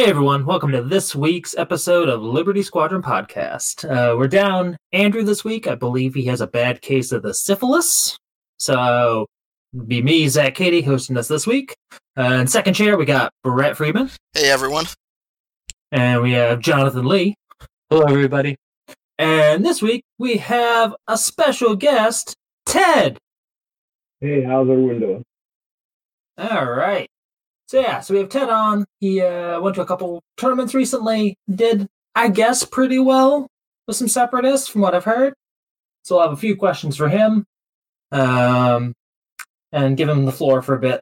Hey everyone, welcome to this week's episode of Liberty Squadron Podcast. Uh, we're down Andrew this week. I believe he has a bad case of the syphilis. So, be me, Zach Katie, hosting us this week. Uh, in second chair, we got Brett Freeman, Hey everyone. and we have Jonathan Lee. Hello, everybody. And this week, we have a special guest, Ted. Hey, how's everyone doing? All right. So yeah, so we have Ted on. He uh, went to a couple tournaments recently. Did I guess pretty well with some separatists, from what I've heard. So I'll have a few questions for him, um, and give him the floor for a bit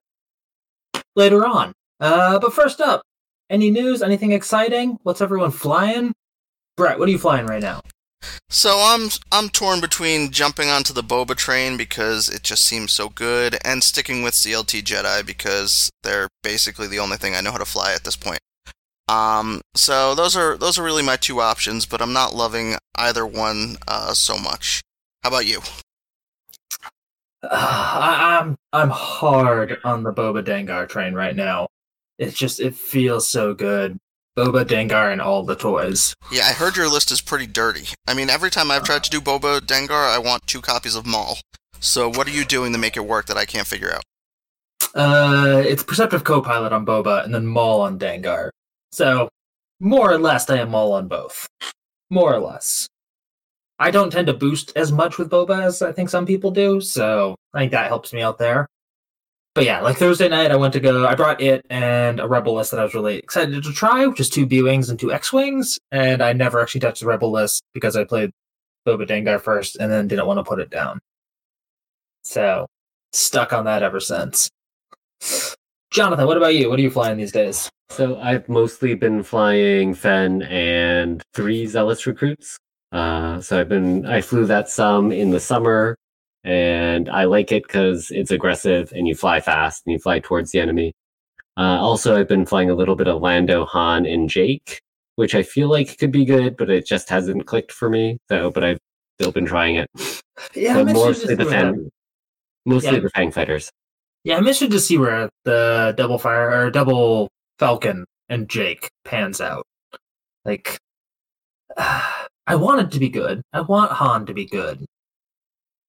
later on. Uh, but first up, any news? Anything exciting? What's everyone flying? Brett, what are you flying right now? So I'm I'm torn between jumping onto the Boba train because it just seems so good and sticking with CLT Jedi because they're basically the only thing I know how to fly at this point. Um so those are those are really my two options, but I'm not loving either one uh so much. How about you? I, I'm I'm hard on the Boba Dengar train right now. It's just it feels so good. Boba Dengar and all the toys. Yeah, I heard your list is pretty dirty. I mean, every time I've tried to do Boba Dengar, I want two copies of Maul. So what are you doing to make it work that I can't figure out? Uh, it's Perceptive Co-Pilot on Boba and then Maul on Dengar. So more or less, I am Maul on both. More or less. I don't tend to boost as much with Boba as I think some people do, so I think that helps me out there. But yeah, like Thursday night, I went to go. I brought it and a Rebel list that I was really excited to try, which is two B wings and two X wings. And I never actually touched the Rebel list because I played Boba Dengar first and then didn't want to put it down. So stuck on that ever since. Jonathan, what about you? What are you flying these days? So I've mostly been flying Fenn and three Zealous recruits. Uh, so I've been I flew that some in the summer, and I like it because it's aggressive and you fly fast and you fly towards the enemy. Uh, also, I've been flying a little bit of Lando, Han, and Jake, which I feel like could be good, but it just hasn't clicked for me. So, but I've still been trying it. Yeah, but I'm mostly the fan, mostly Yeah. the Fang fighters. Yeah, I'm interested to see where the double fire or double Falcon and Jake pans out. Like, I want it to be good. I want Han to be good,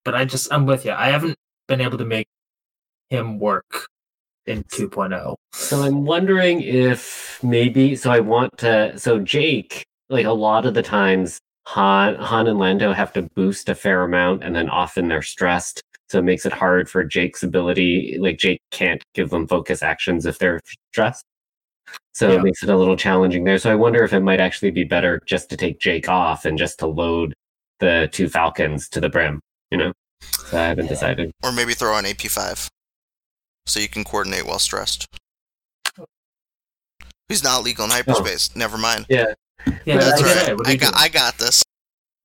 but I just I'm with you. I haven't been able to make him work in oh. 2.0. So I'm wondering if maybe so I want to so Jake like a lot of the times Han Han and Lando have to boost a fair amount and then often they're stressed so it makes it hard for Jake's ability like Jake can't give them focus actions if they're stressed. So Yeah. it makes it a little challenging there. So I wonder if it might actually be better just to take Jake off and just to load the two Falcons to the brim, you know? So I haven't Yeah. decided. Or maybe throw on AP5 so you can coordinate while stressed. He's not legal in hyperspace. Never mind. Yeah. Yeah, That's I right. it. What do I got. I got this.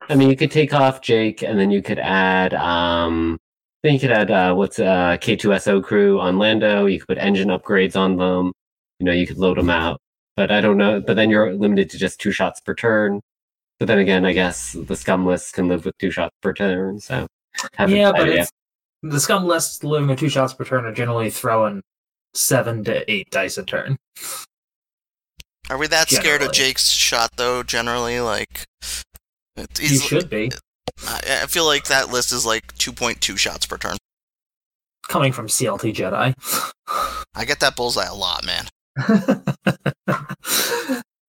I mean, you could take off Jake, and then you could add. Um, then you could add uh, what's uh, K2SO crew on Lando. You could put engine upgrades on them. You know, you could load them out. But I don't know. But then you're limited to just two shots per turn. But then again, I guess the scum list can live with two shots per turn. So haven't yeah, but decided yet. it's the scum lists living with two shots per turn are generally throwing seven to eight dice a turn. Are we that scared of Jake's shot though? Generally, like it- You should be I, I feel like that list is like 2.2 shots per turn. coming from CLT Jedi. I get that bullseye a lot, man.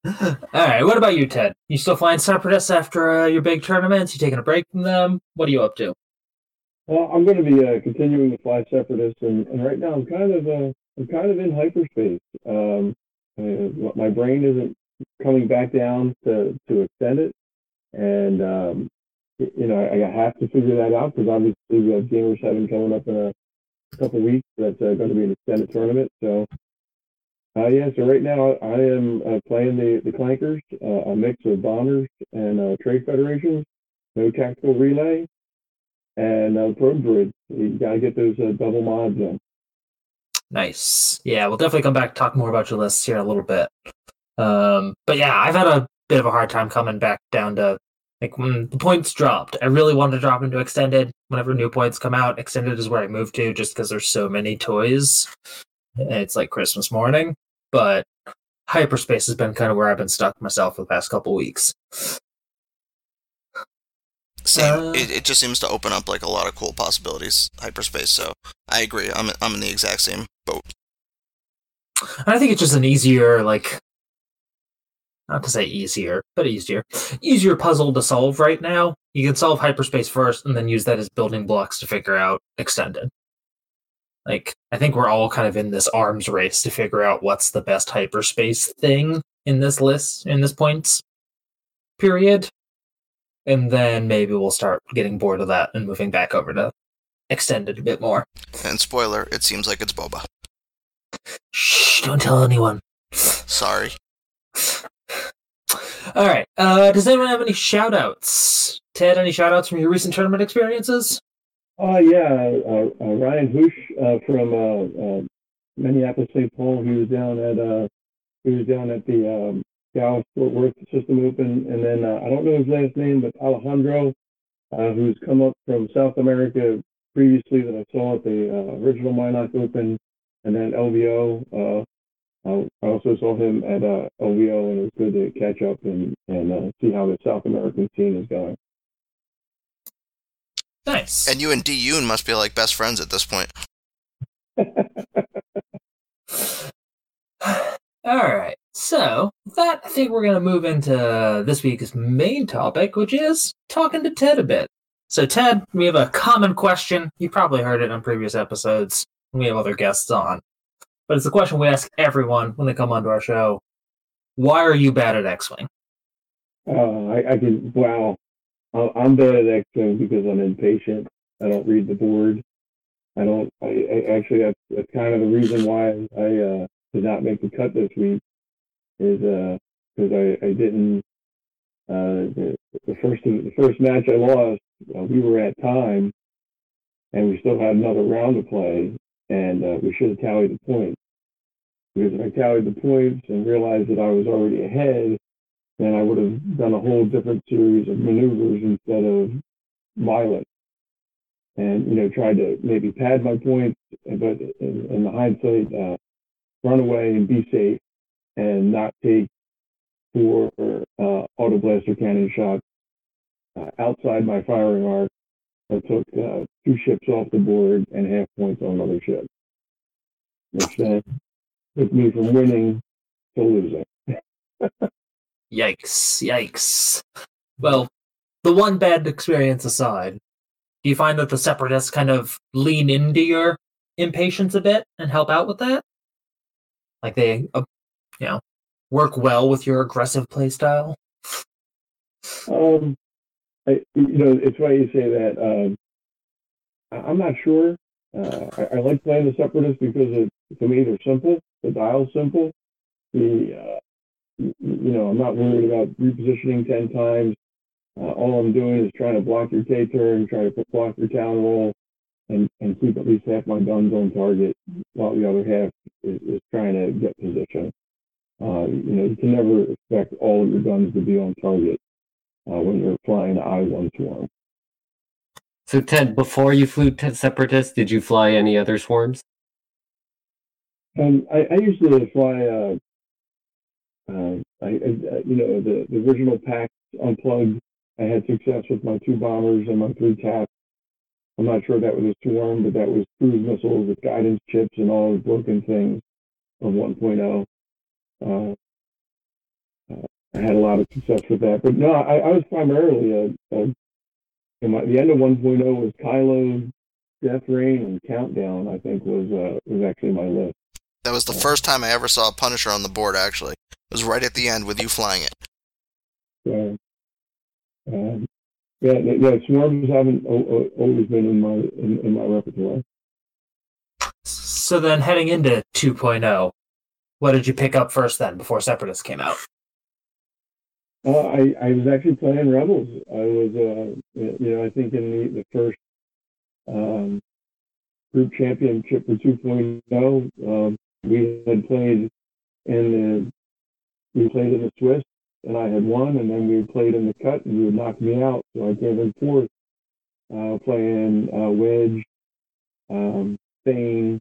All right, what about you, Ted? You still flying separatists after uh, your big tournaments? You taking a break from them? What are you up to? Well, I'm going to be uh, continuing to fly Separatist, and, and right now I'm kind of uh, I'm kind of in hyperspace. Um, my brain isn't coming back down to to extend it, and um, you know I, I have to figure that out because obviously we have Gamer Seven coming up in a couple weeks. That's uh, going to be an extended tournament. So, uh, yeah. So right now I am uh, playing the the clankers, uh, a mix of bombers and uh, trade federations. No tactical relay and uh. You gotta get those uh, double mods in. Nice. Yeah, we'll definitely come back talk more about your lists here in a little bit. Um, but yeah, I've had a bit of a hard time coming back down to like when the points dropped. I really wanted to drop into extended. Whenever new points come out, extended is where I move to, just because there's so many toys. It's like Christmas morning. But hyperspace has been kind of where I've been stuck myself for the past couple weeks. Same. Uh, it, it just seems to open up like a lot of cool possibilities, hyperspace. So I agree. I'm I'm in the exact same boat. I think it's just an easier, like, not to say easier, but easier, easier puzzle to solve right now. You can solve hyperspace first, and then use that as building blocks to figure out extended. Like, I think we're all kind of in this arms race to figure out what's the best hyperspace thing in this list, in this points period. And then maybe we'll start getting bored of that and moving back over to extended a bit more. And spoiler, it seems like it's Boba. Shh, don't tell anyone. Sorry. All right. Uh, does anyone have any shout outs? Ted, any shout outs from your recent tournament experiences? Uh, yeah, uh, uh, Ryan Hoosh uh, from uh, uh, Minneapolis, St. Paul. He was down at uh, he was down at the um, Dallas Fort Worth System Open, and then uh, I don't know his last name, but Alejandro, uh, who's come up from South America previously that I saw at the uh, original Minot Open, and then LVO. Uh, I I also saw him at uh, LVO, and it was good to catch up and and uh, see how the South American scene is going. Nice. And you and D Yoon must be like best friends at this point. All right. So, with that, I think we're going to move into this week's main topic, which is talking to Ted a bit. So, Ted, we have a common question. You probably heard it on previous episodes we have other guests on. But it's a question we ask everyone when they come onto our show. Why are you bad at X Wing? Uh, I, I can, wow. I'm bad at X-Wing because I'm impatient. I don't read the board. I don't, I, I actually, that's, that's kind of the reason why I, uh, did not make the cut this week is, uh, because I, I didn't, uh, the, the first, the first match I lost, uh, we were at time and we still had another round to play and, uh, we should have tallied the points. Because if I tallied the points and realized that I was already ahead, then I would have done a whole different series of maneuvers instead of violent. And, you know, tried to maybe pad my points, but in, in the hindsight, uh, run away and be safe and not take four uh, auto blaster cannon shots uh, outside my firing arc. I took uh, two ships off the board and half points on another ship, which then took me from winning to losing. Yikes, yikes. Well, the one bad experience aside, do you find that the separatists kind of lean into your impatience a bit and help out with that? Like they, uh, you know, work well with your aggressive playstyle? Um, I, you know, it's funny you say that. Um, I'm not sure. Uh, I, I like playing the separatists because it, to me they're simple. The dial's simple. The uh, you know, I'm not worried about repositioning ten times. Uh, all I'm doing is trying to block your K turn, try to block your Tallon Roll, and and keep at least half my guns on target, while the other half is, is trying to get position. Uh, you know, you can never expect all of your guns to be on target uh, when you're flying I one swarm. So, Ted, before you flew to Separatist, did you fly any other swarms? Um, I, I used to fly, uh, uh, I, I, you know, the, the original pack unplugged. I had success with my two bombers and my three taps. I'm not sure if that was a swarm, but that was cruise missiles with guidance chips and all the broken things of 1.0. Uh, uh, I had a lot of success with that, but no, I, I was primarily a, a and my, the end of 1.0 was Kylo, Death Rain, and Countdown. I think was uh, was actually my list. That was the first time I ever saw a Punisher on the board. Actually, it was right at the end with you flying it. So, um, yeah, yeah, swarms haven't o- o- always been in my in, in my repertoire. So then heading into 2.0, what did you pick up first then before Separatists came out? Uh, I I was actually playing Rebels. I was uh, you know I think in the the first um, group championship for 2.0, um, we had played in the we played in the Swiss and I had won, and then we played in the cut and you would knock me out, so I came in fourth, uh, playing uh, Wedge, um, Thane,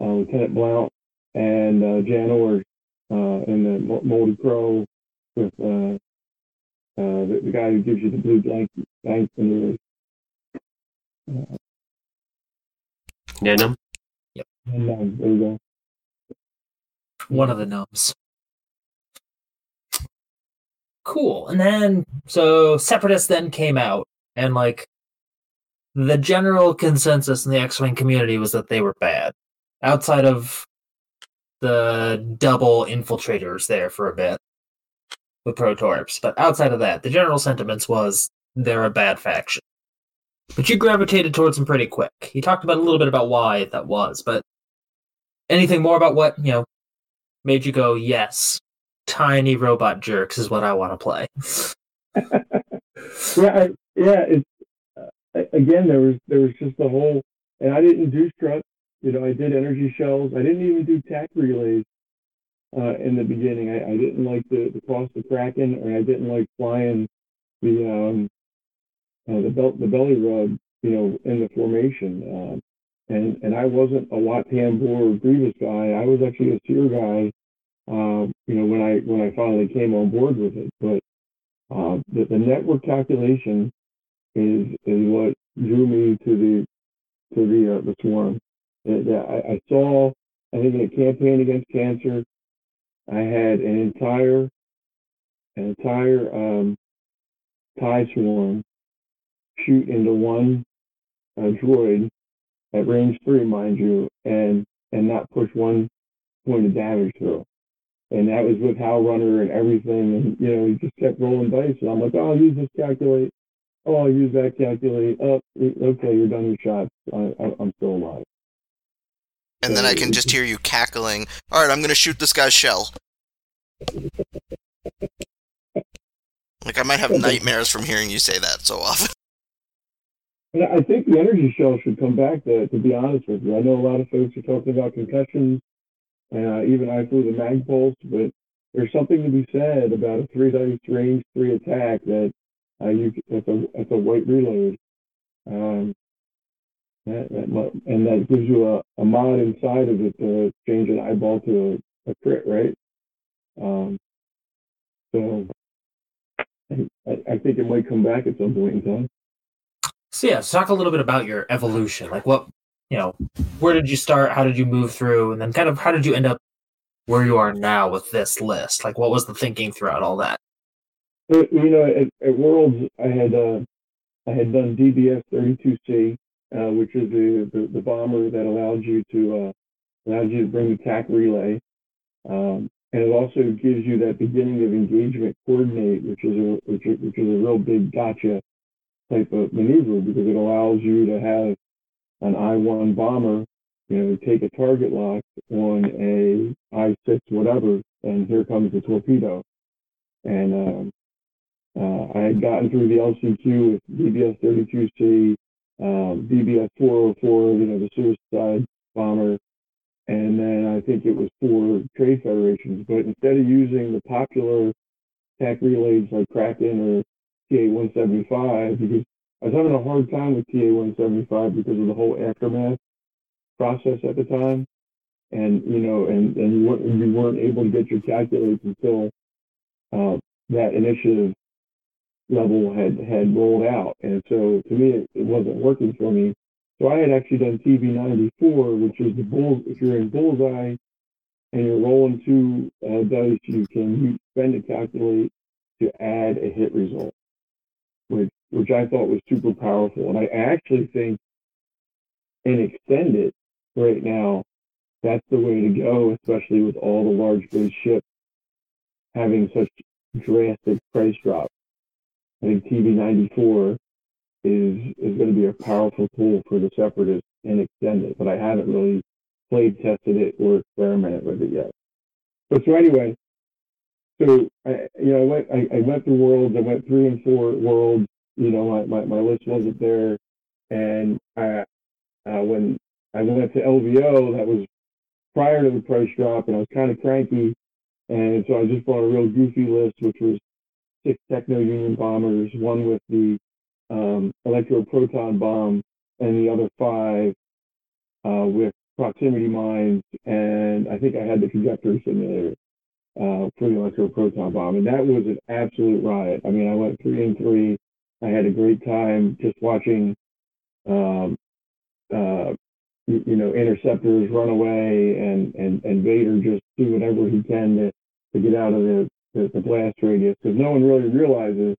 uh, Lieutenant Blount, and uh, Jan Ors uh, and the Mo- Moldy Crow with uh, uh, the, the guy who gives you the blue blank blank when you're Nanum? and um, there you go. one of the gnomes. Cool. And then so Separatists then came out and like the general consensus in the X-Wing community was that they were bad. Outside of the double infiltrators there for a bit with Protorps. But outside of that, the general sentiments was they're a bad faction. But you gravitated towards them pretty quick. You talked about a little bit about why that was, but anything more about what, you know, made you go, yes, tiny robot jerks is what I want to play. yeah, I, yeah. It's uh, again there was there was just the whole, and I didn't do struts. You know, I did energy shells. I didn't even do tack relays uh, in the beginning. I, I didn't like the the cost of Kraken, or I didn't like flying the um uh, the belt the belly rub. You know, in the formation. Um, and and I wasn't a Wat Tambor Grievous guy. I was actually a Seer guy. Um, you know, when I when I finally came on board with it, but uh, the, the network calculation is is what drew me to the to the uh, the swarm. It, I, I saw, I think, in a campaign against cancer, I had an entire an entire um, tie swarm shoot into one uh, droid at range three, mind you, and and not push one point of damage through. And that was with Howlrunner and everything. And you know, he just kept rolling dice. And I'm like, oh, I'll use this calculate. Oh, I'll use that calculate. Oh, okay, you're done your shots. I, I, I'm still alive. And then I can just hear you cackling. All right, I'm going to shoot this guy's shell. Like I might have nightmares from hearing you say that so often. I think the energy shell should come back. To, to be honest with you, I know a lot of folks are talking about concussions. Uh, even I flew the Magpulse, but there's something to be said about a three dice range three attack that uh, you that's a that's a white reload. Um, that, that, and that gives you a, a mod inside of it to change an eyeball to a, a crit, right? Um, so I, I think it might come back at some point in time. So yeah, so talk a little bit about your evolution. Like what you know, where did you start? How did you move through? And then kind of how did you end up where you are now with this list? Like what was the thinking throughout all that? You know, at, at Worlds, I had uh, I had done DBS 32C, uh, which is the, the, the bomber that allowed you to uh, allows you to bring the TAC relay, um, and it also gives you that beginning of engagement coordinate, which is a which, which is a real big gotcha type of maneuver because it allows you to have an I-1 bomber, you know, take a target lock on a I-6 whatever, and here comes the torpedo. And um, uh, I had gotten through the LCQ with DBS 32C, um, DBS 404, you know, the suicide bomber, and then I think it was for trade federations. But instead of using the popular TAC relays like Kraken or TA-175, because I was having a hard time with TA-175 because of the whole aftermath process at the time, and you know, and and you weren't you weren't able to get your calculates until uh, that initiative level had had rolled out, and so to me it, it wasn't working for me. So I had actually done TV94, which is the bull. If you're in bullseye and you're rolling two uh, dice, you can spend a calculate to add a hit result, which which I thought was super powerful. And I actually think in extended right now, that's the way to go, especially with all the large base ships having such drastic price drops. I think TV94 is is going to be a powerful tool for the separatists and extend it, but I haven't really played tested it or experimented with it yet. But so anyway, so I you know I went I, I went through worlds, I went three and four worlds, you know, my, my, my list wasn't there and I uh, when I went to LVO that was prior to the price drop and I was kind of cranky and so I just bought a real goofy list which was six Techno Union bombers, one with the um, electroproton bomb, and the other five uh, with proximity mines, and I think I had the trajectory simulator uh, for the electro proton bomb, and that was an absolute riot. I mean, I went three and three. I had a great time just watching, um, uh, you, you know, interceptors run away and, and, and Vader just do whatever he can to, to get out of the, the, the blast radius because no one really realizes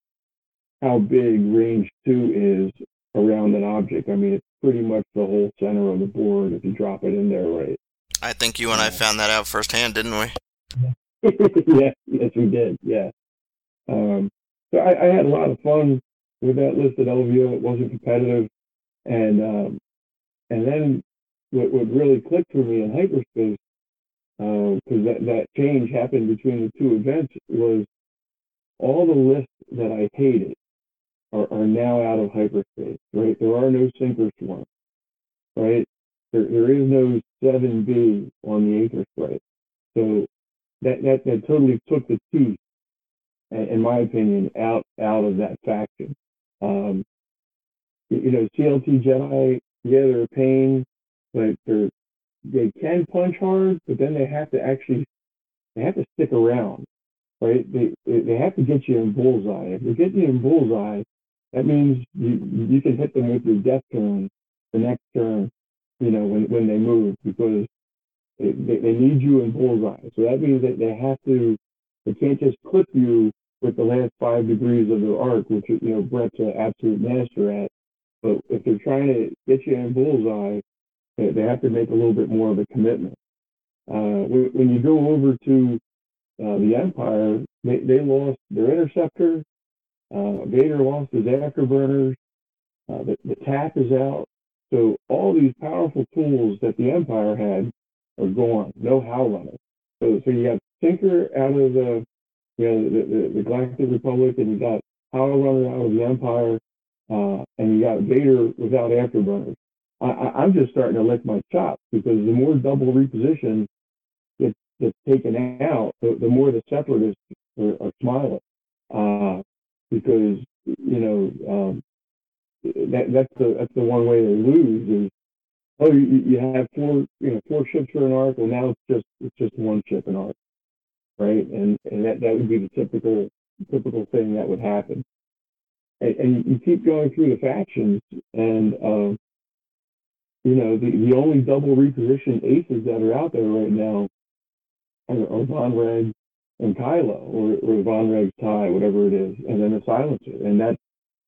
how big range two is around an object. I mean, it's pretty much the whole center of the board if you drop it in there right. I think you and I found that out firsthand, didn't we? yeah, yes, we did. Yeah. Um, so I, I, had a lot of fun with that listed LVO. It wasn't competitive, and um, and then what, what really clicked for me in hyperspace, because uh, that that change happened between the two events, was all the lists that I hated are, are now out of hyperspace. Right, there are no sinker swarms. Right, there there is no seven B on the Aether Strike. So that that, that totally took the teeth, in my opinion, out out of that faction. Um, you know, CLT Jedi, yeah, they're a pain, but they're they can punch hard, but then they have to actually they have to stick around, right? They they have to get you in bullseye. If they get you in bullseye, that means you you can hit them with your death turn the next turn, you know, when when they move because they, they need you in bullseye. So that means that they have to, they can't just clip you with the last five degrees of the arc, which, you know, Brett's an absolute master at. But if they're trying to get you in bullseye, they have to make a little bit more of a commitment. Uh, when you go over to uh, the Empire, they, they lost their interceptor. Uh, Vader lost his afterburners. Uh, the, the tap is out. So all these powerful tools that the Empire had are gone. No Howlrunner. So, so you have Tinker out of the, you know, the, the, the Galactic Republic, and you got Howlrunner out of the Empire, uh, and you got Vader without afterburners. I, I, I'm just starting to lick my chops because the more double reposition gets, gets taken out, the, the more the separatists are, are smiling. Uh, because, you know, um, that, that's the that's the one way they lose is oh, you, you have four, you know, four ships for an arc. Well, now it's just it's just one ship an arc, right? And and that that would be the typical typical thing that would happen. And, and you keep going through the factions, and um, you know the the only double repositioned aces that are out there right now are, are Von Reg and Kylo, or or Von Reg tie, whatever it is, and then the silencer, and that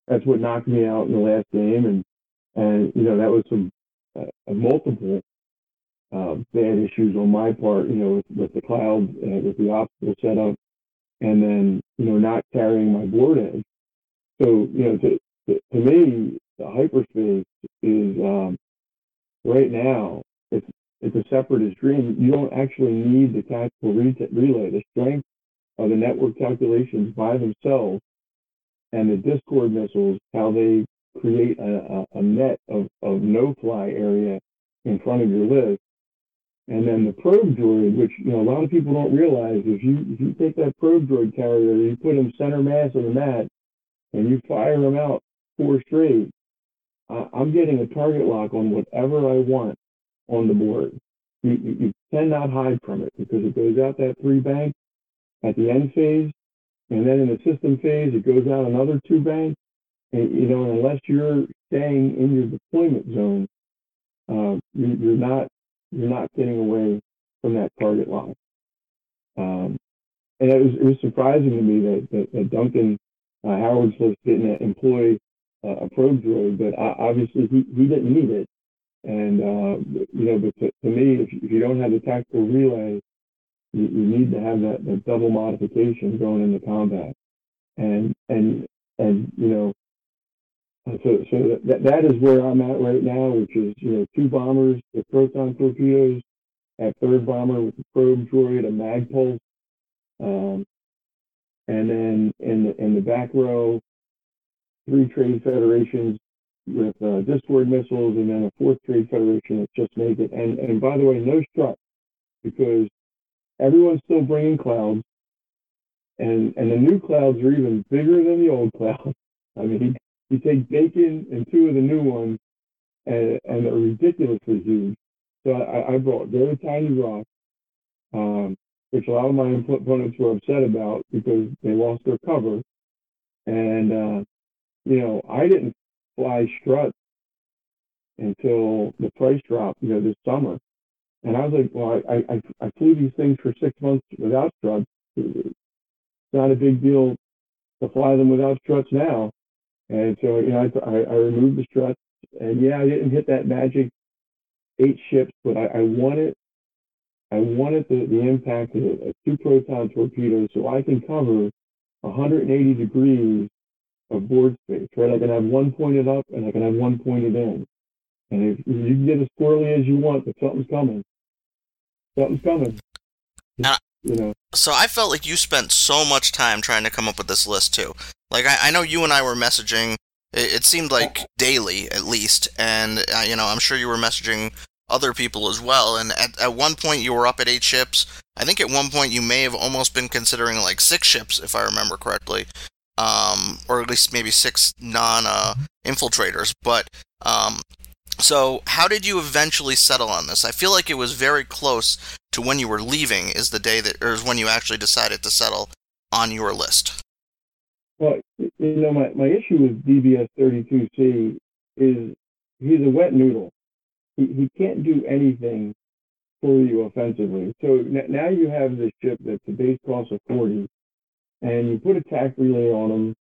that's what knocked me out in the last game, and and you know that was some uh, multiple uh, bad issues on my part, you know, with, with the cloud, uh, with the optical setup, and then, you know, not carrying my board edge. So, you know, to, to, to me, the hyperspace is um, right now, it's, it's a separatist dream. You don't actually need the tactical re- relay. The strength of the network calculations by themselves and the Discord missiles, how they create a, a, a net of, of no-fly area in front of your list. And then the probe droid, which you know a lot of people don't realize, if you if you take that probe droid carrier, you put him center mass of the mat, and you fire him out four straight, I, I'm getting a target lock on whatever I want on the board. You, you, you cannot hide from it because it goes out that three bank at the end phase, and then in the system phase it goes out another two bank, and, you know, unless you're staying in your deployment zone, uh, you, are not you're not getting away from that target line. Um, and it was it was surprising to me that that, that Duncan uh, Howard's list didn't employ uh, a probe droid, but obviously he, he didn't need it. And uh, you know, but to, to me, if if you don't have the tactical relay, you, you need to have that, that double modification going into combat. And and and you know, so, so that, that is where I'm at right now, which is, you know, two bombers, the proton torpedoes, a third bomber with the probe droid, a magpulse, um, and then in the, in the back row, three trade federations with uh, Discord missiles, and then a fourth trade federation that's just made it. And, and by the way, no struck, because everyone's still bringing clouds, and, and the new clouds are even bigger than the old clouds. I mean, you take bacon and two of the new ones, and, and they're ridiculously huge. So I, I brought very tiny rocks, um, which a lot of my opponents were upset about because they lost their cover. And, uh, you know, I didn't fly struts until the price dropped, you know, this summer. And I was like, well, I, I, I flew these things for six months without struts. It's not a big deal to fly them without struts now. And so, you know, I, I removed the struts. And yeah, I didn't hit that magic eight ships, but I, I wanted, I wanted the, the impact of a, a two proton torpedo so I can cover 180 degrees of board space, right? I can have one pointed up and I can have one pointed in. And if you can get as squirrely as you want, but something's coming. Something's coming. Uh, you know. So I felt like you spent so much time trying to come up with this list too. Like I, I know you and I were messaging. It, it seemed like daily at least, and uh, you know I'm sure you were messaging other people as well. And at, at one point you were up at eight ships. I think at one point you may have almost been considering like six ships, if I remember correctly, um, or at least maybe six non uh, infiltrators. But um, so, how did you eventually settle on this? I feel like it was very close to when you were leaving. Is the day that, or is when you actually decided to settle on your list? Well, you know, my, my issue with DBS 32C is he's a wet noodle. He, he can't do anything for you offensively. So now you have this ship that's a base cost of 40, and you put a tac relay on him,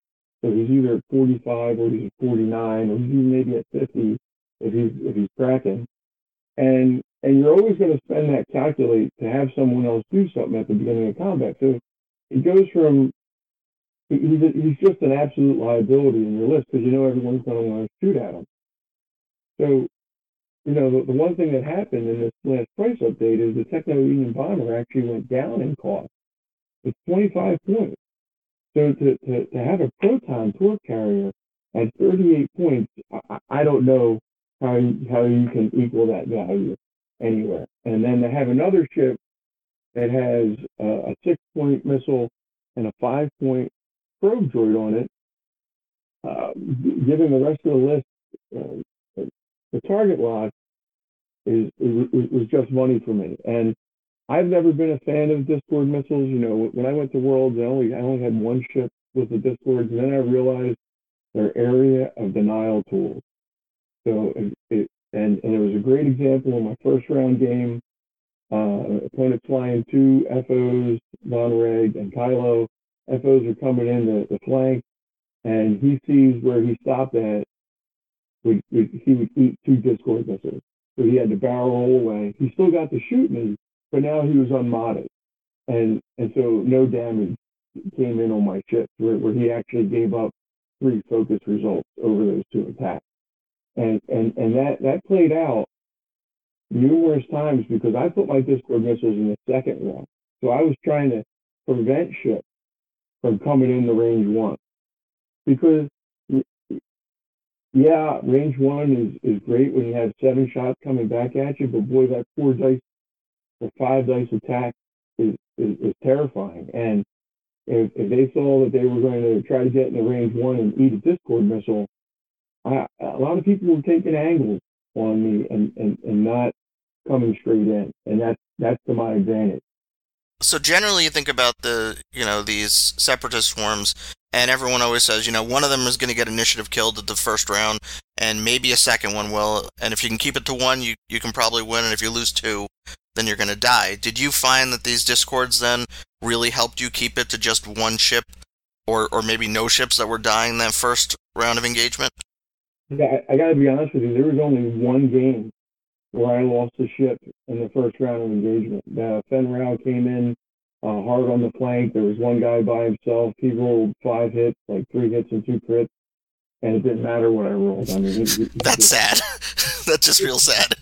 so he's either at 45 or he's at 49 or he's maybe at 50 if he's if he's Kraken, and and you're always going to spend that calculate to have someone else do something at the beginning of combat. So it goes from he's a, he's just an absolute liability in your list because you know everyone's going to want to shoot at him. So you know the, the one thing that happened in this last price update is the Techno Union bomber actually went down in cost. It's 25 points. So to, to, to have a proton torque carrier at 38 points, I, I don't know how you, how you can equal that value anywhere. And then to have another ship that has a, a six point missile and a five point droid on it, uh, giving the rest of the list uh, the target lock is, was just money for me. And I've never been a fan of Discord missiles. You know, when I went to Worlds, I only I only had one ship with the Discords, and then I realized their area of denial tools. So it, and, and it was a great example in my first round game. Uh, opponent flying two FOs, Von Reg and Kylo. FOs are coming in the, the flank, and he sees where he stopped at. Would, would, he would eat two Discord missiles. So he had to barrel away. He still got to shoot me, but now he was unmodded. And and so no damage came in on my ship where, where he actually gave up three focus results over those two attacks and and and that that played out numerous times because I put my Discord missiles in the second round, so I was trying to prevent ships from coming in the range one because yeah, range one is is great when you have seven shots coming back at you, but boy, that four dice or five dice attack is, is, is terrifying. And if, if they saw that they were going to try to get in the range one and eat a Discord missile, I, a lot of people were taking angles on me and, and, and not coming straight in, and that's that's to my advantage. So generally, you think about the you know these separatist swarms, and everyone always says you know one of them is going to get initiative killed at the first round, and maybe a second one will. And if you can keep it to one, you you can probably win. And if you lose two, then you're going to die. Did you find that these discords then really helped you keep it to just one ship, or or maybe no ships that were dying that first round of engagement? Yeah, I, I got to be honest with you. There was only one game where I lost the ship in the first round of engagement. Uh, Fenn Rau came in uh, hard on the flank. There was one guy by himself. He rolled five hits, like three hits and two crits, and it didn't matter what I rolled. I mean, it, it, that's sad. that's just real sad.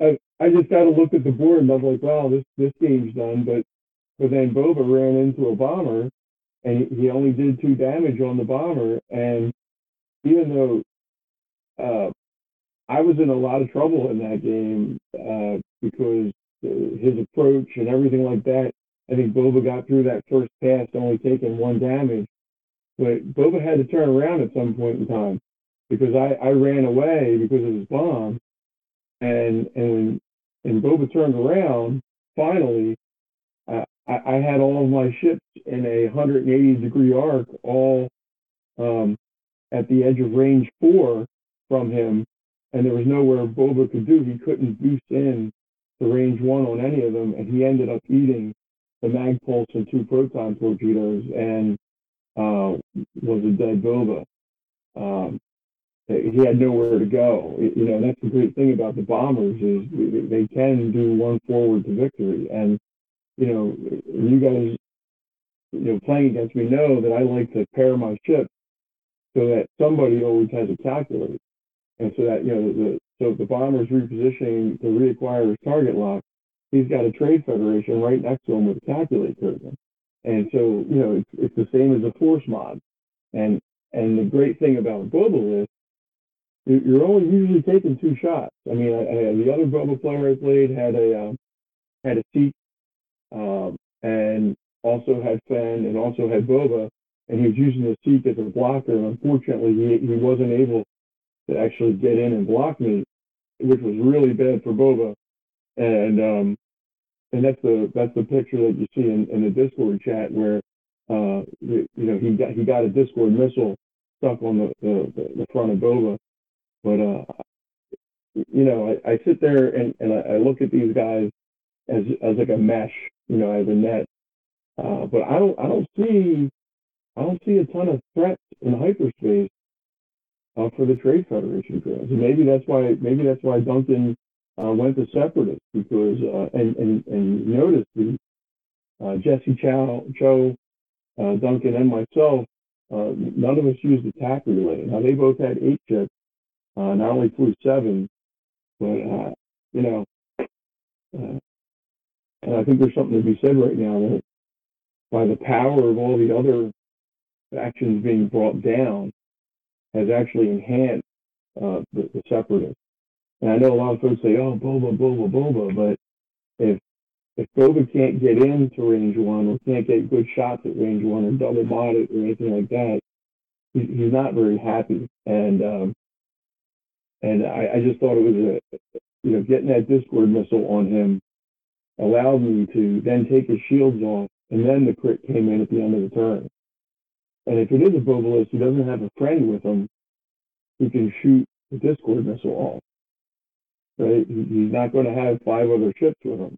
I, I just got to look at the board and I was like, wow, this this game's done. But but then Boba ran into a bomber, and he only did two damage on the bomber, and even though uh, I was in a lot of trouble in that game uh, because his approach and everything like that. I think Boba got through that first pass, only taking one damage. But Boba had to turn around at some point in time because I, I ran away because of his bomb. and and when and Boba turned around, finally, I, I had all of my ships in a 180 degree arc, all um, at the edge of range four from him, and there was nowhere Boba could do. He couldn't boost in to range one on any of them, and he ended up eating the mag pulse and two proton torpedoes, and uh, was a dead Boba. Um, he had nowhere to go. You know, that's the great thing about the bombers is they can do one forward to victory. And you know, you guys, you know, playing against me know that I like to pair my ships so that somebody always has a calculator, and so that you know, the, so if the bomber's repositioning to reacquire his target lock, he's got a trade federation right next to him with a calculate calculator. And so, you know, it's, it's the same as a force mod. And and the great thing about global is you're only usually taking two shots. I mean, I, I, the other Boba player I played had a um, had a seat, um, and also had Fenn, and also had Boba, and he was using the seat as a blocker. And unfortunately, he he wasn't able to actually get in and block me, which was really bad for Boba. And um, and that's the that's the picture that you see in, in the Discord chat where uh, you, know he got he got a Discord missile stuck on the the, the front of Boba but uh, you know, I, I sit there and, and I, I look at these guys as as like a mesh, you know, as a net. Uh, but I don't I don't see I don't see a ton of threats in hyperspace uh, for the Trade Federation crews. And maybe that's why maybe that's why Duncan uh, went to separatists because uh, and and and notice the uh, Jesse Chow, Cho, uh, Duncan, and myself. Uh, none of us used the TAC relay. Now they both had eight chips, uh, not only flew seven, but you know, and I think there's something to be said right now that by the power of all the other factions being brought down, has actually enhanced uh, the, the separatists. And I know a lot of folks say, "Oh, Boba, Boba, Boba," but if if Boba can't get into range one or can't get good shots at range one or double mod it or anything like that, he, he's not very happy. And um, and I, I just thought it was a, you know, getting that Discord missile on him allowed me to then take his shields off, and then the crit came in at the end of the turn. And if it is a Bobalist who doesn't have a friend with him, he can shoot the Discord missile off. Right? He's not going to have five other ships with him.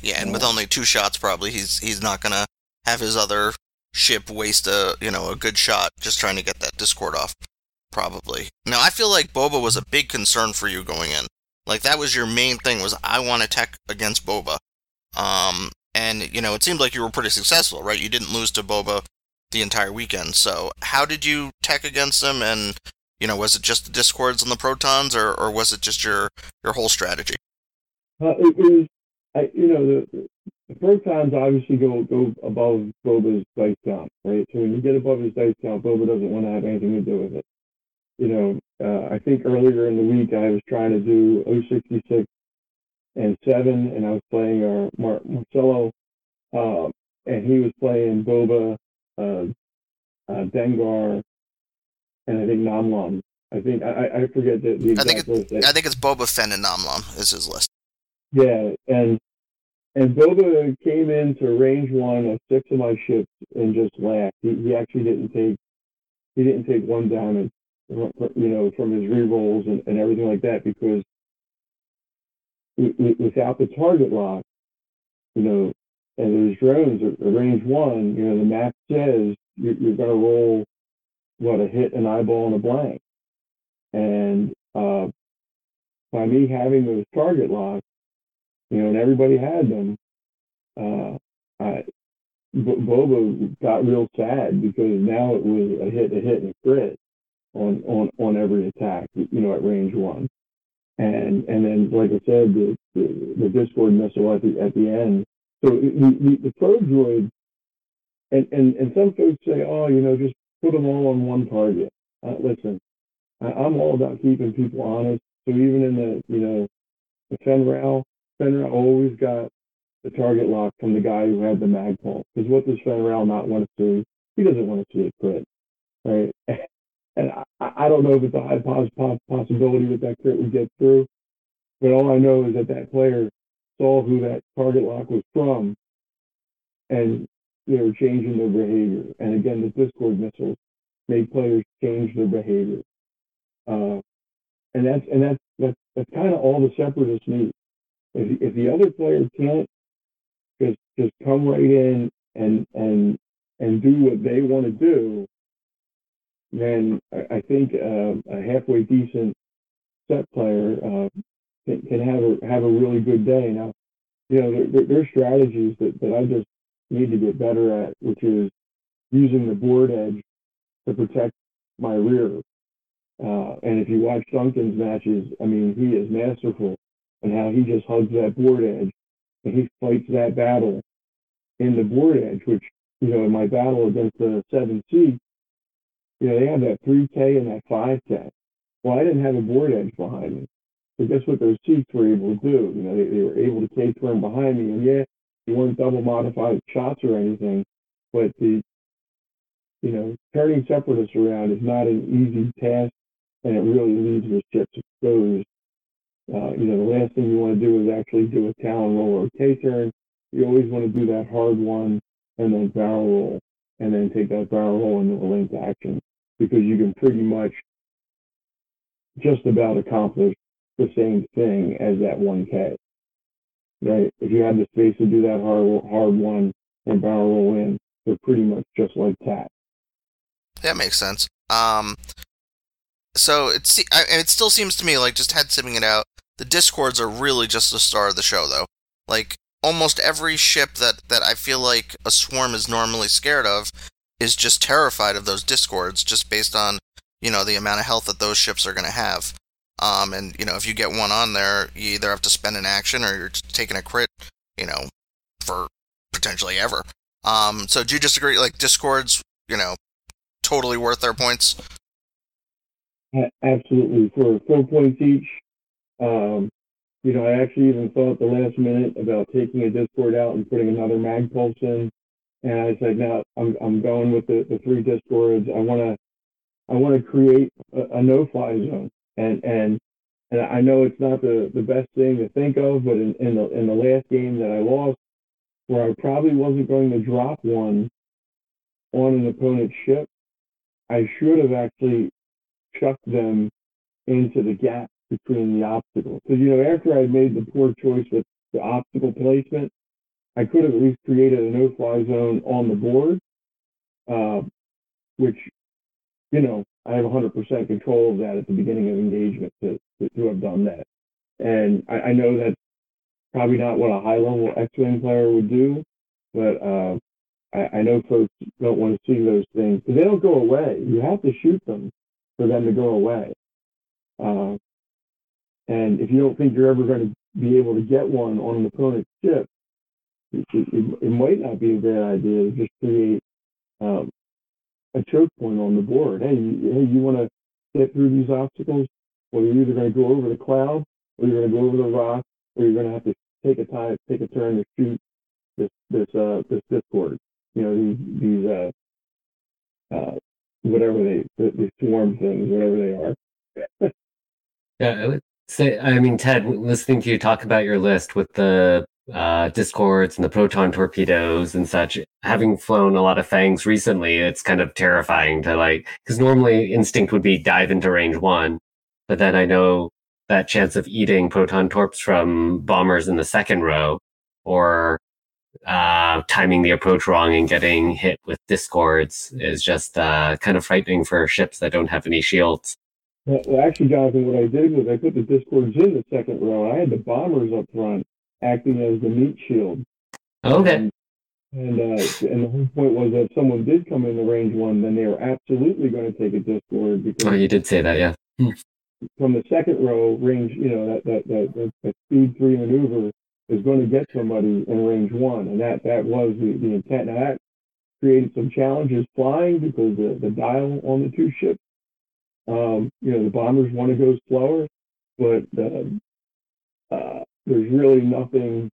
Yeah, and with only two shots, probably he's he's not going to have his other ship waste a you know a good shot just trying to get that Discord off probably. Now, I feel like Boba was a big concern for you going in. Like that was your main thing was I want to tech against Boba. Um, and you know, it seemed like you were pretty successful, right? You didn't lose to Boba the entire weekend. So, how did you tech against them? And you know, was it just the discords and the protons, or, or was it just your your whole strategy? Uh, it was, I, you know, the, the protons obviously go go above Boba's dice count, right? So when you get above his dice count, Boba doesn't want to have anything to do with it you know, uh, I think earlier in the week I was trying to do 066 and 7, and I was playing our Mar- Marcelo, uh, and he was playing Boba, Uh, uh, Dengar, and I think Nom Lumb. I think I, I forget the, the exact I think list. I think it's Boba Fenn and Nom Lumb is his list. Yeah, and and Boba came into range one of six of my ships and just laughed. He, he actually didn't take he didn't take one damage uh, you know, from his rerolls and, and everything like that, because without the target lock, you know, and those drones are, range one, you know, the map says you're, you're going to roll what a hit, an eyeball, and a blank. And uh, by me having those target locks, you know, and everybody had them, uh, I, B- Boba got real sad because now it was a hit, a hit, and a crit on on on every attack, you know, at range one. And and then, like I said, the the, the Discord missile at the at the end. So the, the, the pro droid, and, and and some folks say, oh, you know, just put them all on one target. Uh, listen, I, I'm all about keeping people honest. So even in the you know the Fenn Rau, Fenn Rau always got the target lock from the guy who had the Magpulse. Because what does Fenn Rau not want to see? He doesn't want to see it crit, right? and I, I don't know if it's a high possibility that that crit would get through. but all I know is that that player saw who that target lock was from, and they were changing their behavior. And again, the Discord missiles made players change their behavior. Uh, and that's and that's that's, that's kind of all the separatists need. If, if the other player can't just just come right in and and and do what they want to do, then I, I think uh, a halfway decent set player uh, can, have a have a really good day. Now, you know, there, there, are strategies that, that I just need to get better at, which is using the board edge to protect my rear. Uh, and if you watch Duncan's matches, I mean, he is masterful in how he just hugs that board edge and he fights that battle in the board edge, which, you know, in my battle against the 7C, you know, they have that 3K and that 5K. Well, I didn't have a board edge behind me. Guess what those seats were able to do? You know, they, they were able to K-turn behind me. And yeah, they weren't double modified shots or anything, but the, you know, turning separatists around is not an easy task and it really leaves your ships exposed. Uh, you know, the last thing you want to do is actually do a Tallon Roll or a K-turn. You always want to do that hard one and then barrel roll and then take that barrel roll into a linked action because you can pretty much just about accomplish the same thing as that 1K. Right? If you have the space to do that hard hard one and barrel roll in, they're pretty much just like that. That makes sense. Um, so it's it still seems to me like just head simming it out. The discords are really just the star of the show, though. Like almost every ship that that I feel like a swarm is normally scared of is just terrified of those discords, just based on you know the amount of health that those ships are going to have. Um, and you know if you get one on there, you either have to spend an action or you're taking a crit, you know, for potentially ever. Um, so do you disagree? Like discords, you know, totally worth their points. Absolutely, for four points each. Um, you know, I actually even thought the last minute about taking a Discord out and putting another mag pulse in. And I said, no, I'm, I'm going with the, the three Discords. I want to, I want to create a, a no-fly zone. And, and, and I know it's not the, the best thing to think of, but in, in the, in the last game that I lost, where I probably wasn't going to drop one on an opponent's ship, I should have actually chucked them into the gap between the obstacles. Because, you know, after I made the poor choice with the obstacle placement, I could have at least created a no-fly zone on the board, uh, which, you know, I have 100% control of that at the beginning of engagement to, to, to have done that. And I, I, know that's probably not what a high-level X-Wing player would do, but uh, I, I, know folks don't want to see those things because they don't go away. You have to shoot them for them to go away. Uh, and if you don't think you're ever going to be able to get one on an opponent's ship, it, it, it might not be a bad idea to just create um, a choke point on the board. Hey, you, hey, you want to get through these obstacles? Well, you're either going to go over the cloud, or you're going to go over the rock, or you're going to have to take a time, take a turn to shoot this this uh, this discord. You know these these uh, uh, whatever they these swarm things, whatever they are. yeah, I would say, I mean, Ted, listening to you talk about your list with the uh, discords and the proton torpedoes and such, having flown a lot of fangs recently, it's kind of terrifying to like, because normally instinct would be dive into range one, but then I know that chance of eating proton torps from bombers in the second row or uh, timing the approach wrong and getting hit with discords is just uh, kind of frightening for ships that don't have any shields. Well, actually, Jonathan, what I did was I put the discords in the second row. I had the bombers up front acting as the meat shield. Okay. And and, uh, and the whole point was that if someone did come in the range one, then they were absolutely going to take a discord because. Oh, you did say that, yeah. Hmm. From the second row range, you know that that that, that, that speed three maneuver is going to get somebody in range one, and that that was the, the intent. Now that created some challenges flying because the the dial on the two ships um, you know, the bombers want to go slower, but uh, uh, there's really nothing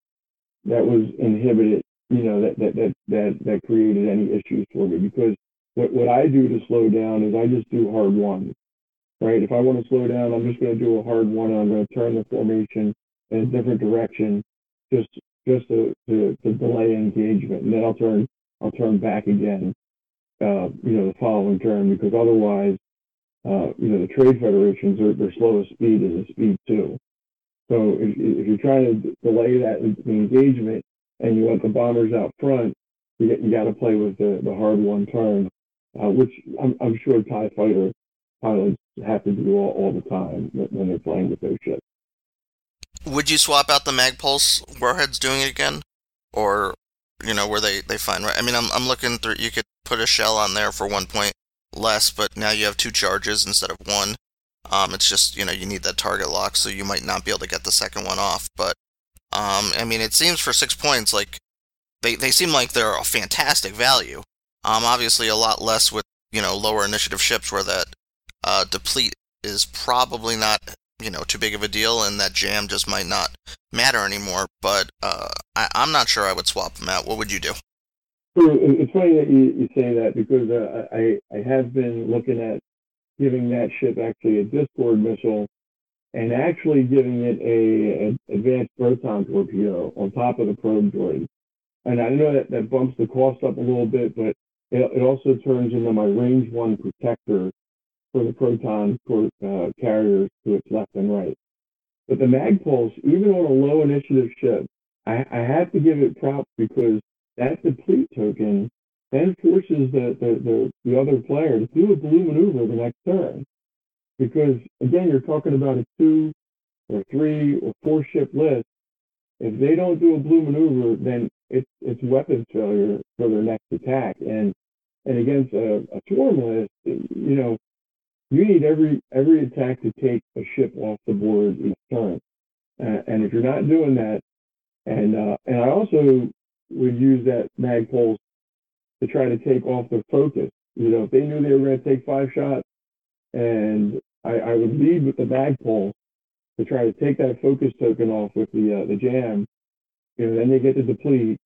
that was inhibited, you know, that, that, that, that, that created any issues for me because what, what I do to slow down is I just do hard ones. right? If I want to slow down, I'm just going to do a hard one. and I'm going to turn the formation in a different direction, just just to, to, to delay engagement, and then I'll turn I'll turn back again, uh, you know, the following turn because otherwise, uh, you know, the trade federations are their slowest speed is a speed two. So if, if you're trying to delay that engagement and you want the bombers out front, you, you got to play with the, the hard one turn, uh, which I'm, I'm sure TIE fighter pilots have to do all, all the time when they're playing with those ships. Would you swap out the Magpulse warheads doing it again? Or, you know, where they, they find right? I mean, I'm, I'm looking through, you could put a shell on there for one point less, but now you have two charges instead of one. Um, it's just, you know, you need that target lock, so you might not be able to get the second one off. But, um, I mean, it seems for six points, like, they, they seem like they're a fantastic value. Um, obviously a lot less with, you know, lower initiative ships where that, uh, deplete is probably not, you know, too big of a deal and that jam just might not matter anymore. But, uh, I, I'm not sure I would swap them out. What would you do? It's funny that you, you say that because uh, I, I have been looking at giving that ship actually a Discord missile and actually giving it a, a advanced proton torpedo on top of the probe droid. And I know that that bumps the cost up a little bit, but it, it also turns into my range one protector for the proton uh, carriers to its left and right. But the Magpulse, even on a low initiative ship, I, I have to give it props because that deplete token then forces the, the, the, the other player to do a blue maneuver the next turn. Because again, you're talking about a two or three or four ship list. If they don't do a blue maneuver, then it's it's weapons failure for their next attack. And and against a, a swarm list, you know, you need every every attack to take a ship off the board each turn. Uh, and if you're not doing that, and uh, and I also would use that Magpulse to try to take off the focus. You know, if they knew they were going to take five shots, and I, I would lead with the Magpulse to try to take that focus token off with the uh, the jam. You know, then they get to deplete,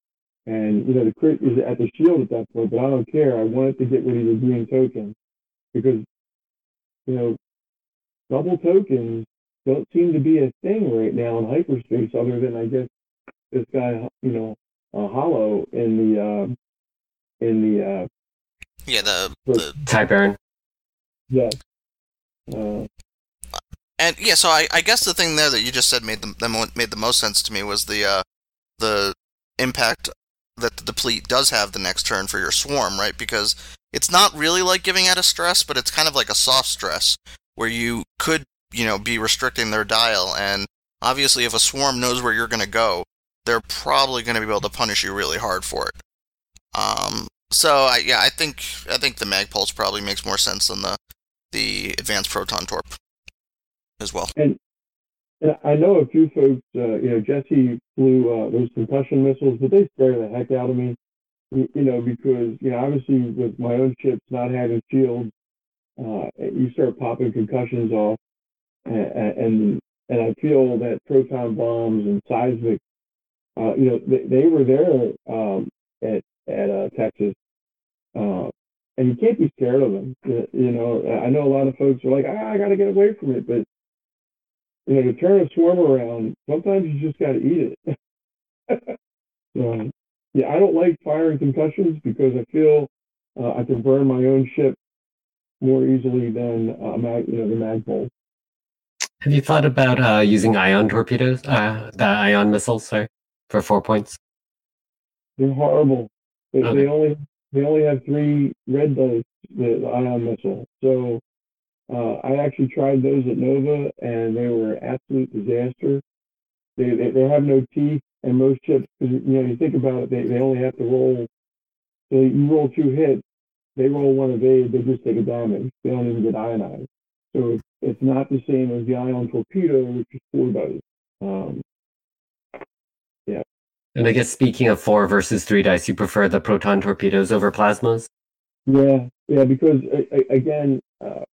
and you know the crit is at the shield at that point. But I don't care. I wanted to get rid of the green token because you know double tokens don't seem to be a thing right now in hyperspace, other than I guess this guy, you know, uh, Holo in the uh, in the uh, yeah the the TIE Baron. Yes. Uh, and yeah, so I, I guess the thing there that you just said made the made the most sense to me was the uh, the impact that the deplete does have the next turn for your swarm, right? Because it's not really like giving out a stress, but it's kind of like a soft stress where you could, you know, be restricting their dial. And obviously, if a swarm knows where you're going to go, they're probably going to be able to punish you really hard for it. Um, so I, yeah, I think I think the Magpulse probably makes more sense than the the advanced proton torp as well. And, and I know a few folks, uh, you know, Jesse flew uh, those concussion missiles, but they scare the heck out of me. You, know, because you know, obviously with my own ships not having shields, uh, you start popping concussions off, and, and and I feel that proton bombs and seismic, uh, you know, they, they were there um, at at uh, Texas. Uh, and you can't be scared of them. You know, I know a lot of folks are like, ah, I got to get away from it, but you know, to turn a swarm around, sometimes you just got to eat it. so, yeah, I don't like firing concussions because I feel uh, I can burn my own ship more easily than uh, mag, you know, the Magpulse. Have you thought about uh, using ion torpedoes, uh, the ion missiles, sorry, for four points? They're horrible. They, okay. they only they only have three red dice, the, the ion missile. So uh, I actually tried those at Nova, and they were absolute disaster. They, they, they have no teeth, and most ships, because you know, you think about it, they, they only have to roll. So you roll two hits, they roll one evade, they just take a damage. They don't even get ionized. So it's, it's not the same as the ion torpedo, which is four dice. Um, and I guess speaking of four versus three dice, you prefer the proton torpedoes over plasmas? Yeah, yeah, because again, uh,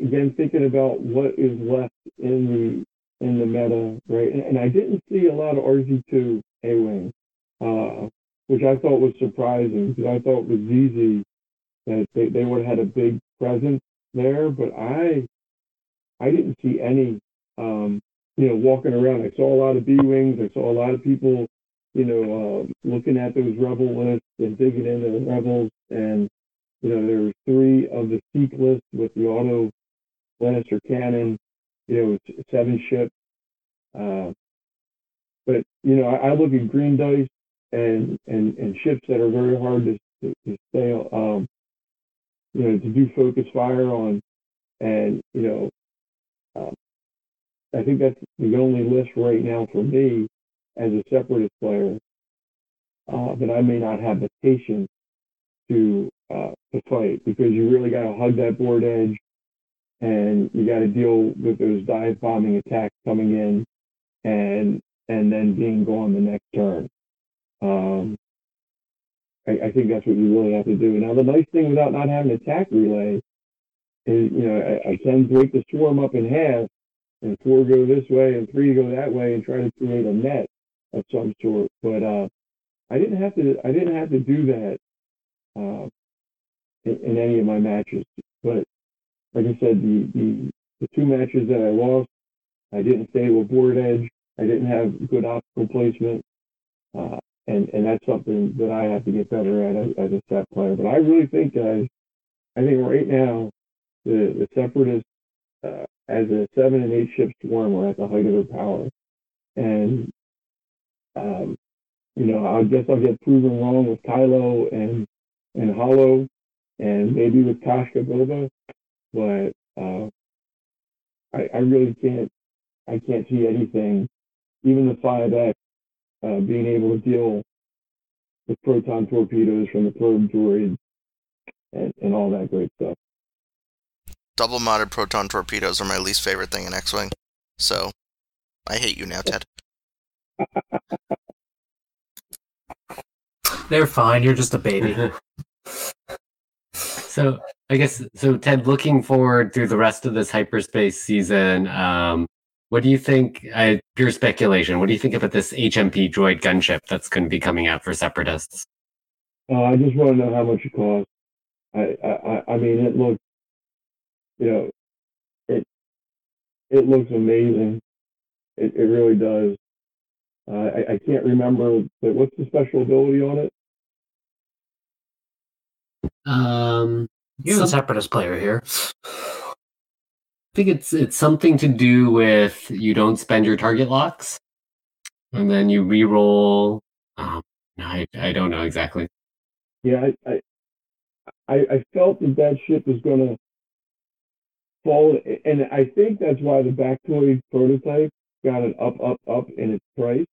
again, thinking about what is left in the in the meta, right? And, and I didn't see a lot of RZ2 A wing, uh, which I thought was surprising because I thought with Zizi that they, they would have had a big presence there, but I I didn't see any, um, you know, walking around. I saw a lot of B wings. I saw a lot of people, you know, um, looking at those rebel lists and digging into the rebels. And you know, there were three of the seek list with the auto Lannister cannon. You know, seven ships. Uh, but you know, I, I look at green dice and and and ships that are very hard to to, to stay, um, you know, to do focus fire on, and you know, um, I think that's the only list right now for me as a separatist player uh, that I may not have the patience to uh, to fight because you really got to hug that board edge and you got to deal with those dive bombing attacks coming in and and then being gone the next turn. Um, I, I, think that's what you really have to do. Now, the nice thing without not having attack relay is, you know, I, I can break the swarm up in half and four go this way and three go that way and try to create a net of some sort. But uh, I didn't have to. I didn't have to do that uh, in, in, any of my matches. But like I said, the, the the two matches that I lost, I didn't stay with board edge. I didn't have good obstacle placement. Uh, and and that's something that I have to get better at as, as a set player. But I really think, guys, I think right now the the separatists uh, as a seven and eight ship swarm are at the height of their power, and um, you know I guess I'll get proven wrong with Kylo and and Hollow, and maybe with Koshka Boba, but uh, I, I really can't I can't see anything, even the five X uh, being able to deal with proton torpedoes from the probe droid and, and all that great stuff. Double modded proton torpedoes are my least favorite thing in X Wing. So I hate you now, Ted. They're fine. You're just a baby. so I guess so. Ted, looking forward through the rest of this hyperspace season, um, what do you think? Uh, pure speculation. What do you think about this HMP droid gunship that's going to be coming out for Separatists? Uh, I just want to know how much it costs. I, I, I mean, it looks, you know, it, it looks amazing. It, it really does. Uh, I, I can't remember, but what's the special ability on it? Um, you're some, the separatist player here I think it's it's something to do with you don't spend your target locks, and then you re-roll. Um, I I don't know exactly. Yeah, I I, I felt that that ship was going to fall, and I think that's why the Baktoid prototype got an up, up, up in its price,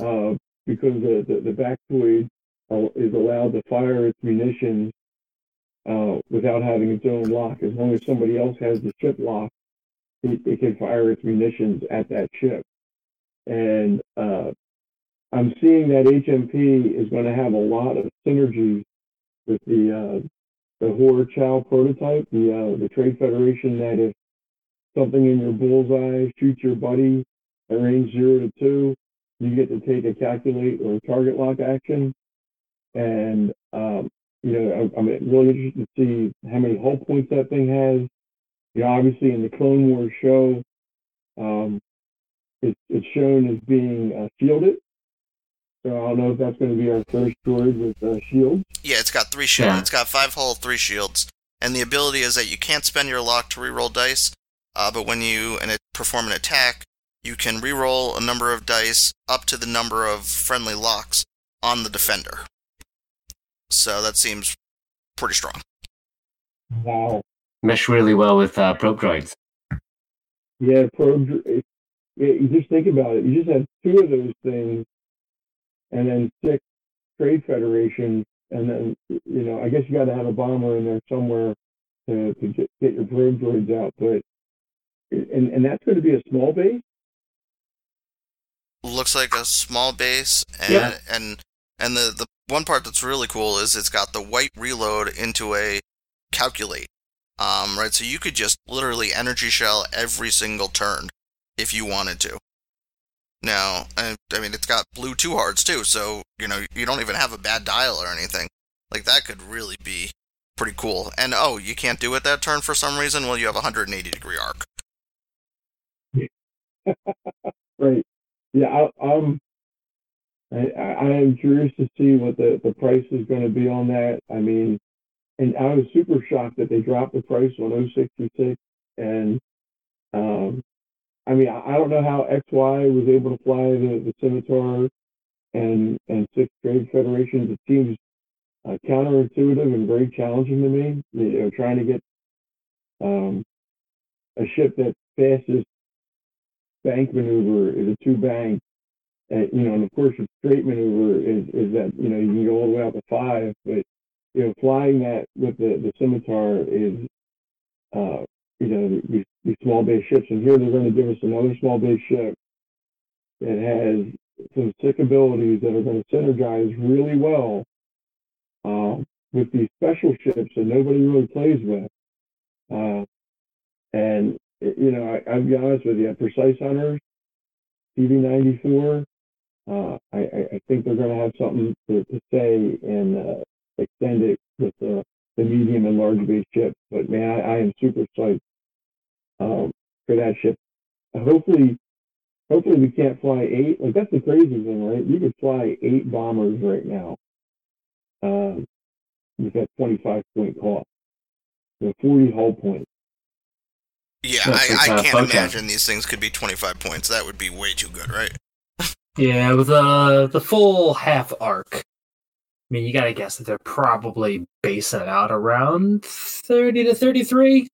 uh, because the the, the Baktoid is allowed to fire its munitions uh, without having its own lock. As long as somebody else has the ship lock, it, it can fire its munitions at that ship. And uh, I'm seeing that HMP is going to have a lot of synergies with the uh, the Haor Chall prototype, the uh, the Trade Federation. That if something in your bullseye shoots your buddy at range zero to two, you get to take a calculate or target lock action. And um, you know, I'm, really interested to see how many hull points that thing has. You know, obviously in the Clone Wars show, um, it's, it's shown as being uh, shielded. So I don't know if that's going to be our first droid with uh, shields. Yeah, it's got three shields. Yeah. It's got five hull, three shields, and the ability is that you can't spend your lock to reroll dice, uh, but when you and it perform an attack, you can reroll a number of dice up to the number of friendly locks on the defender. So that seems pretty strong. Wow. Mesh really well with uh, probe droids. Yeah, probe. Yeah, you just think about it. You just have two of those things, and then six trade federations, and then you know, I guess you got to have a bomber in there somewhere to, to get, get your probe droids out. But and and that's going to be a small base. Looks like a small base, and yeah. and and the the one part that's really cool is it's got the white reload into a calculate. Um, right, so you could just literally energy shell every single turn if you wanted to. Now, I, I mean, it's got blue two hearts too, so you know you don't even have a bad dial or anything. Like that could really be pretty cool. And oh, you can't do it that turn for some reason. Well, you have a 180 degree arc, right. Yeah, I, I'm. I, I am curious to see what the, the price is going to be on that. I mean, and I was super shocked that they dropped the price on 066. And um, I mean, I, I don't know how XY was able to fly the, the Scimitar and and sixth grade federations. It seems uh, counterintuitive and very challenging to me. You know, trying to get um, a ship that fastest bank maneuver is a two bank. And, you know, and of course, a straight maneuver is, is that, you know, you can go all the way out to five, but, you know, flying that with the, the scimitar is, uh, you know, these, these small base ships. And here they're going to give us another small base ship that has some sick abilities that are going to synergize really well uh, with these special ships that nobody really plays with. Uh, and you know, I, I'll be honest with you, Precise Hunter, TV94, uh, I, I think they're going to have something to, to say and uh, extend it with the, the medium and large base ship. But man, I, I am super psyched um, for that ship. Hopefully, hopefully we can't fly eight. Like that's the crazy thing, right? You could fly eight bombers right now um, with that 25 point cost, the 40 hull points. Yeah, That's I, I can't Bowcat. imagine these things could be 25 points. That would be way too good, right? Yeah, with uh, the full half arc. I mean, you gotta guess that they're probably basing it out around 30 to 33.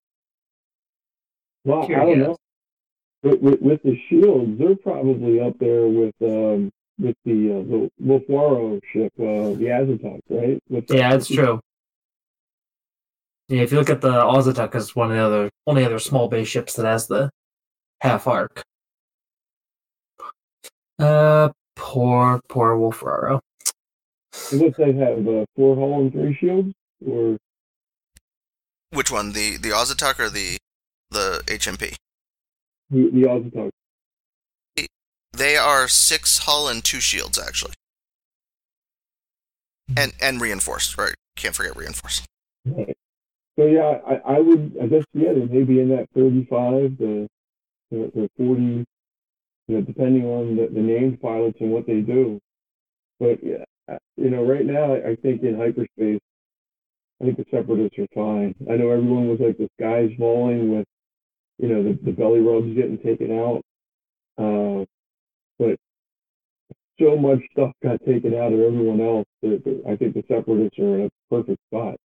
Well, I Pure don't know. With, with, with the shields, they're probably up there with um, with the uh, the Wullffwarro ship, uh, the Auzituck, right? With the- Yeah, that's true. Yeah, if you look at the Auzituck as one of the other only other small base ships that has the half arc. Uh, poor, poor Wullffwarro. And what they have uh, four hull and three shields, or Which one? The the Auzituck or the the HMP? the, the Auzituck. They are six hull and two shields actually, and and reinforced. Right? Can't forget reinforced. So yeah, I, I would I guess yeah, they may be in that thirty-five to to, to forty, you know, depending on the, the named pilots and what they do. But yeah, you know, right now I think in hyperspace, I think the separatists are fine. I know everyone was like the sky's falling with, you know, the, the belly rubs getting taken out, uh, but so much stuff got taken out of everyone else that that I think the separatists are in a perfect spot.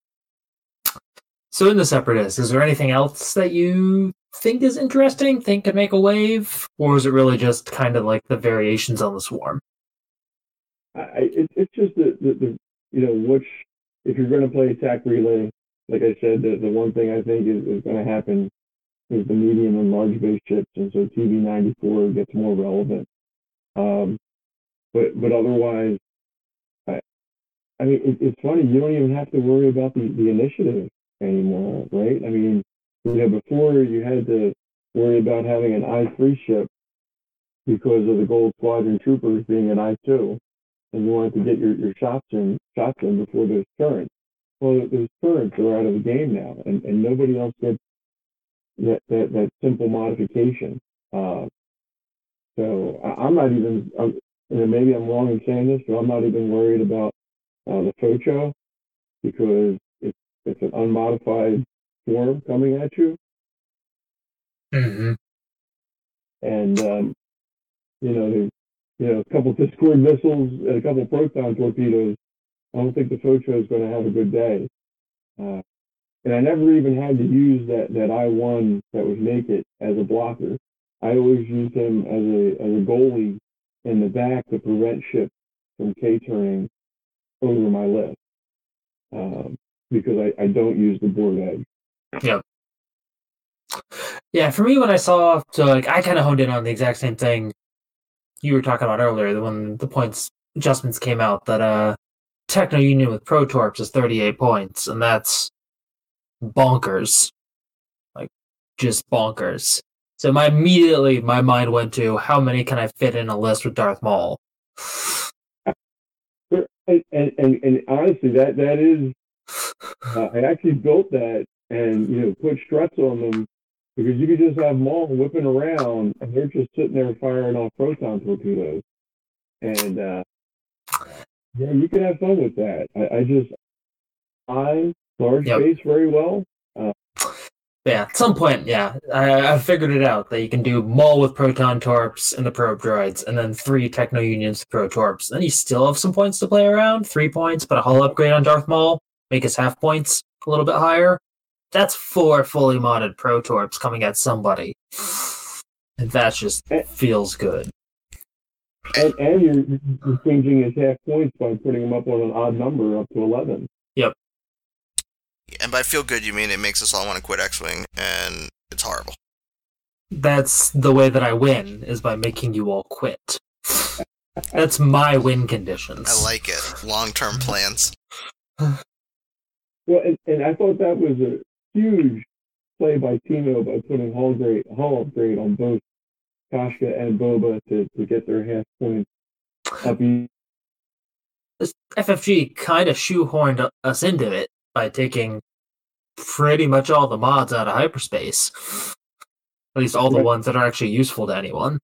So in the Separatists, is there anything else that you think is interesting, think could make a wave? Or is it really just kind of like the variations on the swarm? I, it, it's just the, the, the, you know, which, if you're going to play attack relay, like I said, the, the one thing I think is, is going to happen is the medium and large base ships, and so TV94 gets more relevant. Um, but, but otherwise, I, I mean, it, it's funny, you don't even have to worry about the, the initiative anymore, right? I mean, you know, before you had to worry about having an I-3 ship because of the Gold Squadron troopers being an I-2 and you wanted to get your, your shots in shots in before those turrets. Well, those turrets are out of the game now, and, and nobody else gets that that, that simple modification. Uh, so I, I'm not even. I'm, you know, maybe I'm wrong in saying this, but I'm not even worried about uh, the Focho because it's an unmodified form coming at you, Mm-hmm. and um, you know, you know a couple Discord missiles and a couple proton torpedoes. I don't think the Focho is going to have a good day. Uh, and I never even had to use that that I one that was naked as a blocker. I always used him as a as a goalie in the back to prevent ships from K turning over my list um, because I, I don't use the board edge. Yeah, Yeah, for me, when I saw, so like I kind of honed in on the exact same thing you were talking about earlier. the When the points adjustments came out, that uh, Techno Union with Pro Torps is 38 points, and that's bonkers, like just bonkers. So my immediately my mind went to how many can I fit in a list with Darth Maul? And, and, and, and honestly, that that is, uh, I actually built that and you know put struts on them because you could just have Maul whipping around and they're just sitting there firing off proton torpedoes. And uh, yeah, you can have fun with that. I, I just I large Yep. base very well. Yeah, at some point, yeah, I, I figured it out that you can do Maul with Proton Torps and the Probe Droids, and then three Techno Unions with Pro Torps. Then you still have some points to play around, three points, but a hull upgrade on Darth Maul, make his half points a little bit higher. That's four fully modded Pro Torps coming at somebody. And that just eh. feels good. And, and you're, you're changing his half points by putting him up on an odd number up to 11. Yep. And by feel good, you mean it makes us all want to quit X-wing, and it's horrible. That's the way that I win, is by making you all quit. That's my win conditions. I like it. Long-term plans. Well, and, and I thought that was a huge play by Timo by putting hull, grade, hull upgrade on both Koshka and Boba to, to get their half points up. FFG kind of shoehorned us into it by taking pretty much all the mods out of hyperspace. At least all the ones that are actually useful to anyone.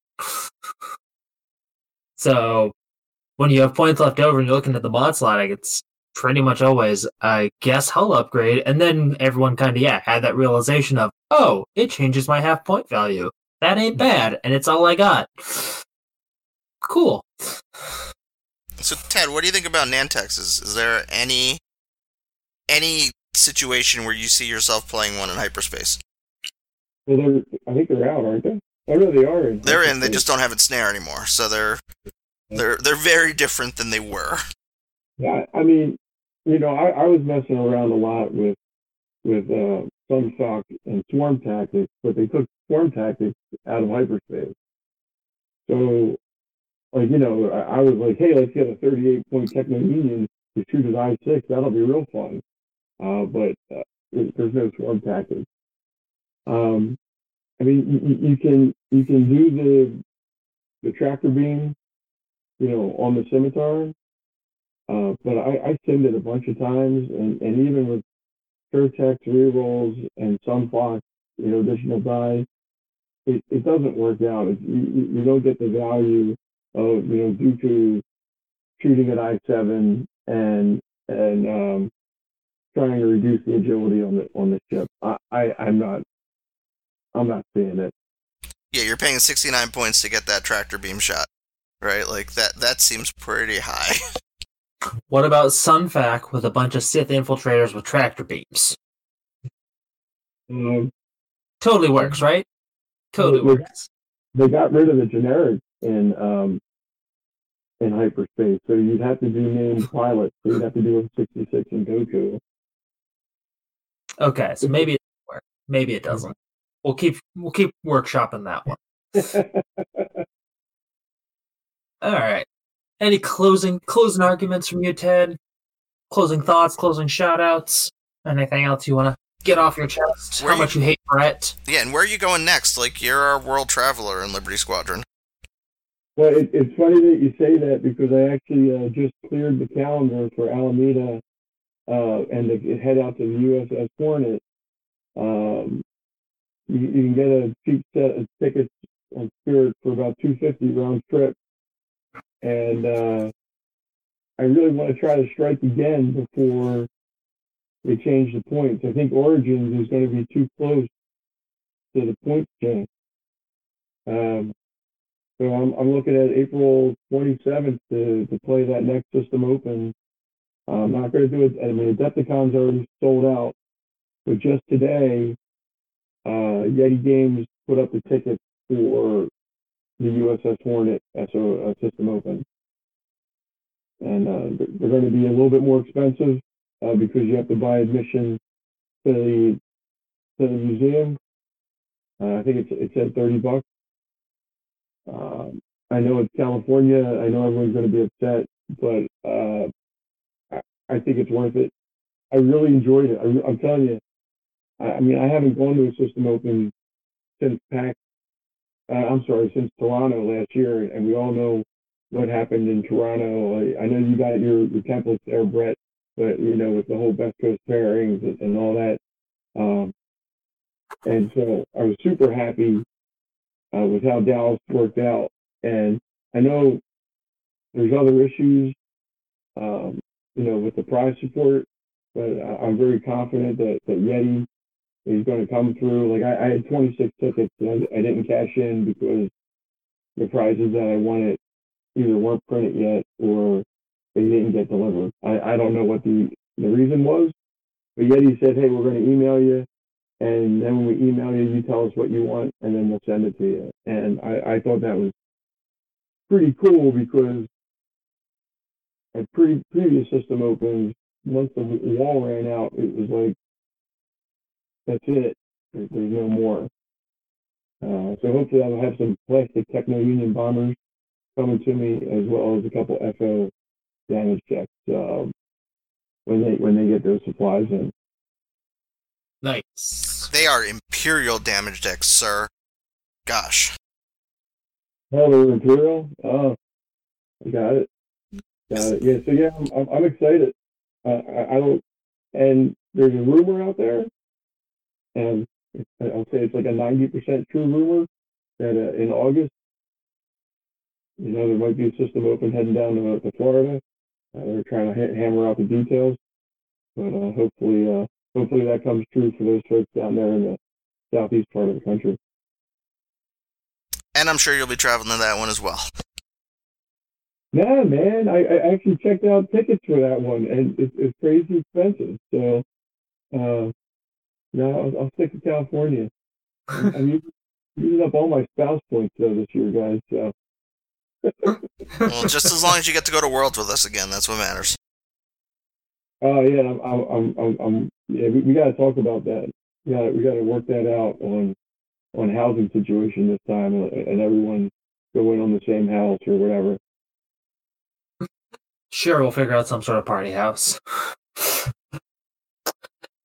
So when you have points left over and you're looking at the mod slotting, it's pretty much always, I guess, hull upgrade. And then everyone kind of, yeah, had that realization of, oh, it changes my half point value. That ain't mm-hmm. bad. And it's all I got. Cool. So, Ted, what do you think about Nantex? Is, is there any any situation where you see yourself playing one in hyperspace? Well, they're, I think they're out, aren't they? Oh, no, they are in. They're in. They just don't have ensnare anymore. So they're they're they're very different than they were. Yeah, I mean, you know, I, I was messing around a lot with with uh, Sun Fac and Swarm Tactics, but they took Swarm Tactics out of hyperspace. So, like, you know, I, I was like, hey, let's get a 38 point Techno Union to shoot at I 6. That'll be real fun. Uh, but uh, there- there's no Swarm Tactics. Um, I mean, you- you can you can do the the tractor beam, you know, on the scimitar, uh, but I, I simmed it a bunch of times, and, and even with Surtex rerolls and Sun Fac's, you know, additional die, it, it doesn't work out. It, you, you you don't get the value of, you know, due to shooting at I-7 and, and, um, trying to reduce the agility on the, on the ship. I, I, I'm not, I'm not seeing it. Yeah, you're paying 69 points to get that tractor beam shot, right? Like that that seems pretty high. What about Sun Fac with a bunch of Sith infiltrators with tractor beams? Um, Totally works, right? Totally Look- works. they got rid of the generic in um, in hyperspace, so you'd have to do named pilots. So you'd have to do a 66 in Dooku. Okay, so maybe it doesn't work. Maybe it doesn't. We'll keep we'll keep workshopping that one. All right. Any closing closing arguments from you, Ted? Closing thoughts, closing shout outs? Anything else you want to get off your chest? Where How much you hate Brett? yeah, and where are you going next? Like you're our world traveler in Liberty Squadron. well, it, it's funny that you say that because I actually uh, just cleared the calendar for Alameda uh, and to head out to the USS Hornet. Um, you, you can get a cheap set of tickets on Spirit for about 250 round trip, and uh, I really want to try to strike again before they change the points. I think Origins is going to be too close to the point change. Um, so I'm, I'm looking at April 27th to, to play that next system open. I'm not going to do it. I mean, Adepticon's already sold out. But just today, uh, Yeti Games put up the tickets for the USS Hornet SO a system open. And uh, they're- going to be a little bit more expensive uh, because you have to buy admission to the to the museum. Uh, I think it's it's at 30 bucks. Um, I know it's California. I know everyone's going to be upset, but uh, I, I think it's worth it. I really enjoyed it. I, I'm telling you. I, I mean, I haven't gone to a system open since PAX. Uh, I'm sorry, since Toronto last year, and we all know what happened in Toronto. I, I know you got your, your templates there, Brett, but you know with the whole Best Coast pairings and, and all that. Um, and so I was super happy uh, with how Dallas worked out. And I know there's other issues, um, you know, with the prize support, but I'm very confident that, that Yeti is going to come through. Like I, I had 26 tickets and I, I didn't cash in because the prizes that I wanted either weren't printed yet or they didn't get delivered. I, I don't know what the, the reason was, but yet he said, hey, we're going to email you. And then when we email you, you tell us what you want, and then we'll send it to you. And I, I thought that was pretty cool because a pre- previous system opens, once the wall ran out, it was like, that's it. There- There's no more. Uh, so hopefully I'll have some plastic Techno Union bombers coming to me, as well as a couple FO damage checks um, when they when they get those supplies in. Nice. They are Imperial damage decks, sir. Gosh. Oh, they're Imperial. Oh, I got it. Got it. Yeah. So yeah, I'm, I'm, I'm excited. Uh, I, I don't. And there's a rumor out there, and I'll say it's like a 90% true rumor that uh, in August, you know, there might be a system open heading down to, to Florida. Uh, they're trying to ha- hammer out the details, but uh, hopefully, uh, hopefully that comes true for those folks down there in the southeast part of the country. And I'm sure you'll be traveling to that one as well. Nah, man, I, I actually checked out tickets for that one, and it's, it's crazy expensive. So, uh, no, I'll, I'll stick to California. I'm, I'm using, using up all my spouse points though this year, guys. So, Well, just as long as you get to go to Worlds with us again, that's what matters. oh yeah, I'm, I'm, I'm, I'm, I'm yeah, we, we got to talk about that. We got, we got to work that out on, on housing situation this time, and, and everyone go in on the same house or whatever. Sure, we'll figure out some sort of party house.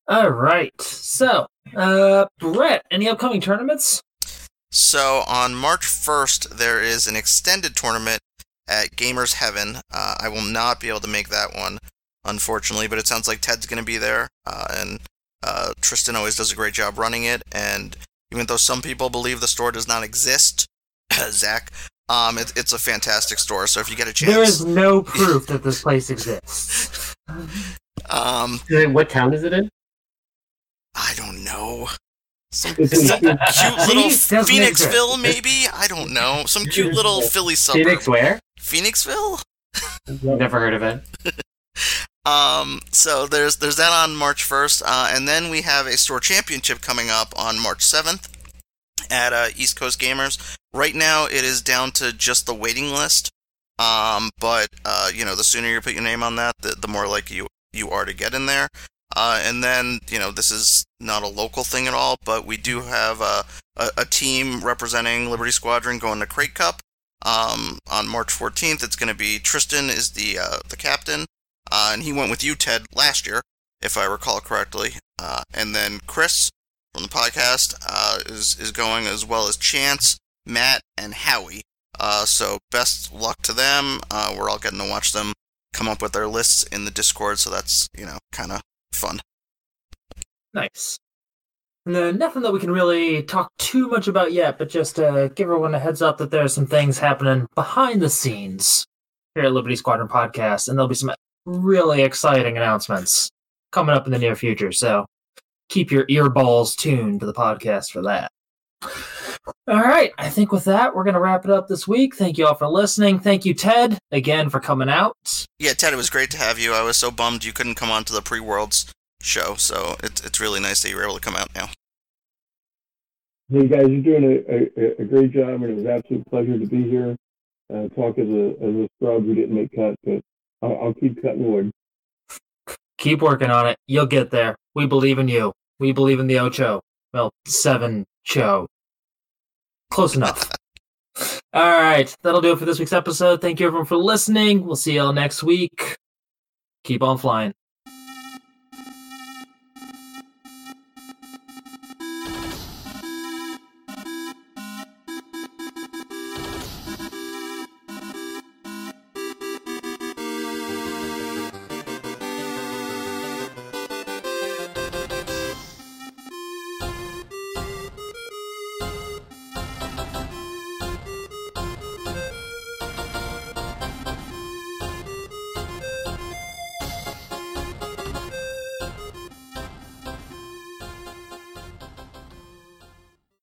All right. So, uh, Brett, any upcoming tournaments? So on March 1st, there is an extended tournament at Gamers Heaven. Uh, I will not be able to make that one, unfortunately, but it sounds like Ted's going to be there, uh, and uh, Tristan always does a great job running it. And even though some people believe the store does not exist, Zach, um, it, it's a fantastic store. So if you get a chance, There is no proof that this place exists. um, What town is it in? I don't know. Some some cute little? Phoenixville, maybe? I don't know. Some cute little Philly suburb. Phoenix where? Phoenixville? Never heard of it. Um, so there's there's that on March 1st, uh, and then we have a store championship coming up on March 7th at uh, East Coast Gamers. Right now, it is down to just the waiting list. Um, but uh, you know, the sooner you put your name on that, the, the more likely you you are to get in there. Uh, and then you know, this is not a local thing at all, but we do have a a, a team representing Liberty Squadron going to Crate Cup. Um, on March 14th, it's going to be Tristan is the uh, the captain. Uh, and he went with you, Ted, last year, if I recall correctly. Uh, and then Chris from the podcast uh, is is going as well as Chance, Matt, and Howie. Uh, so best luck to them. We're all getting to watch them come up with their lists in the Discord, so that's you know kind of fun. Nice. And then nothing that we can really talk too much about yet, but just uh, give everyone a heads up that there's some things happening behind the scenes here at Liberty Squadron Podcast, and there'll be some really exciting announcements coming up in the near future. So keep your earballs tuned to the podcast for that. All right, I think with that, we're going to wrap it up this week. Thank you all for listening. Thank you, Ted, again for coming out. Yeah, Ted, it was great to have you. I was so bummed you couldn't come on to the pre Worlds show, so it's it's really nice that you were able to come out now. Hey guys, you're doing a, a, a great job, and it was an absolute pleasure to be here. Uh, talk as a as a scrub who didn't make cut, but I'll, I'll keep cutting wood. Keep working on it. You'll get there. We believe in you. We believe in the Ocho. Well, seven Cho. Close enough. all right, that'll do it for this week's episode. Thank you everyone for listening. We'll see y'all next week. Keep on flying.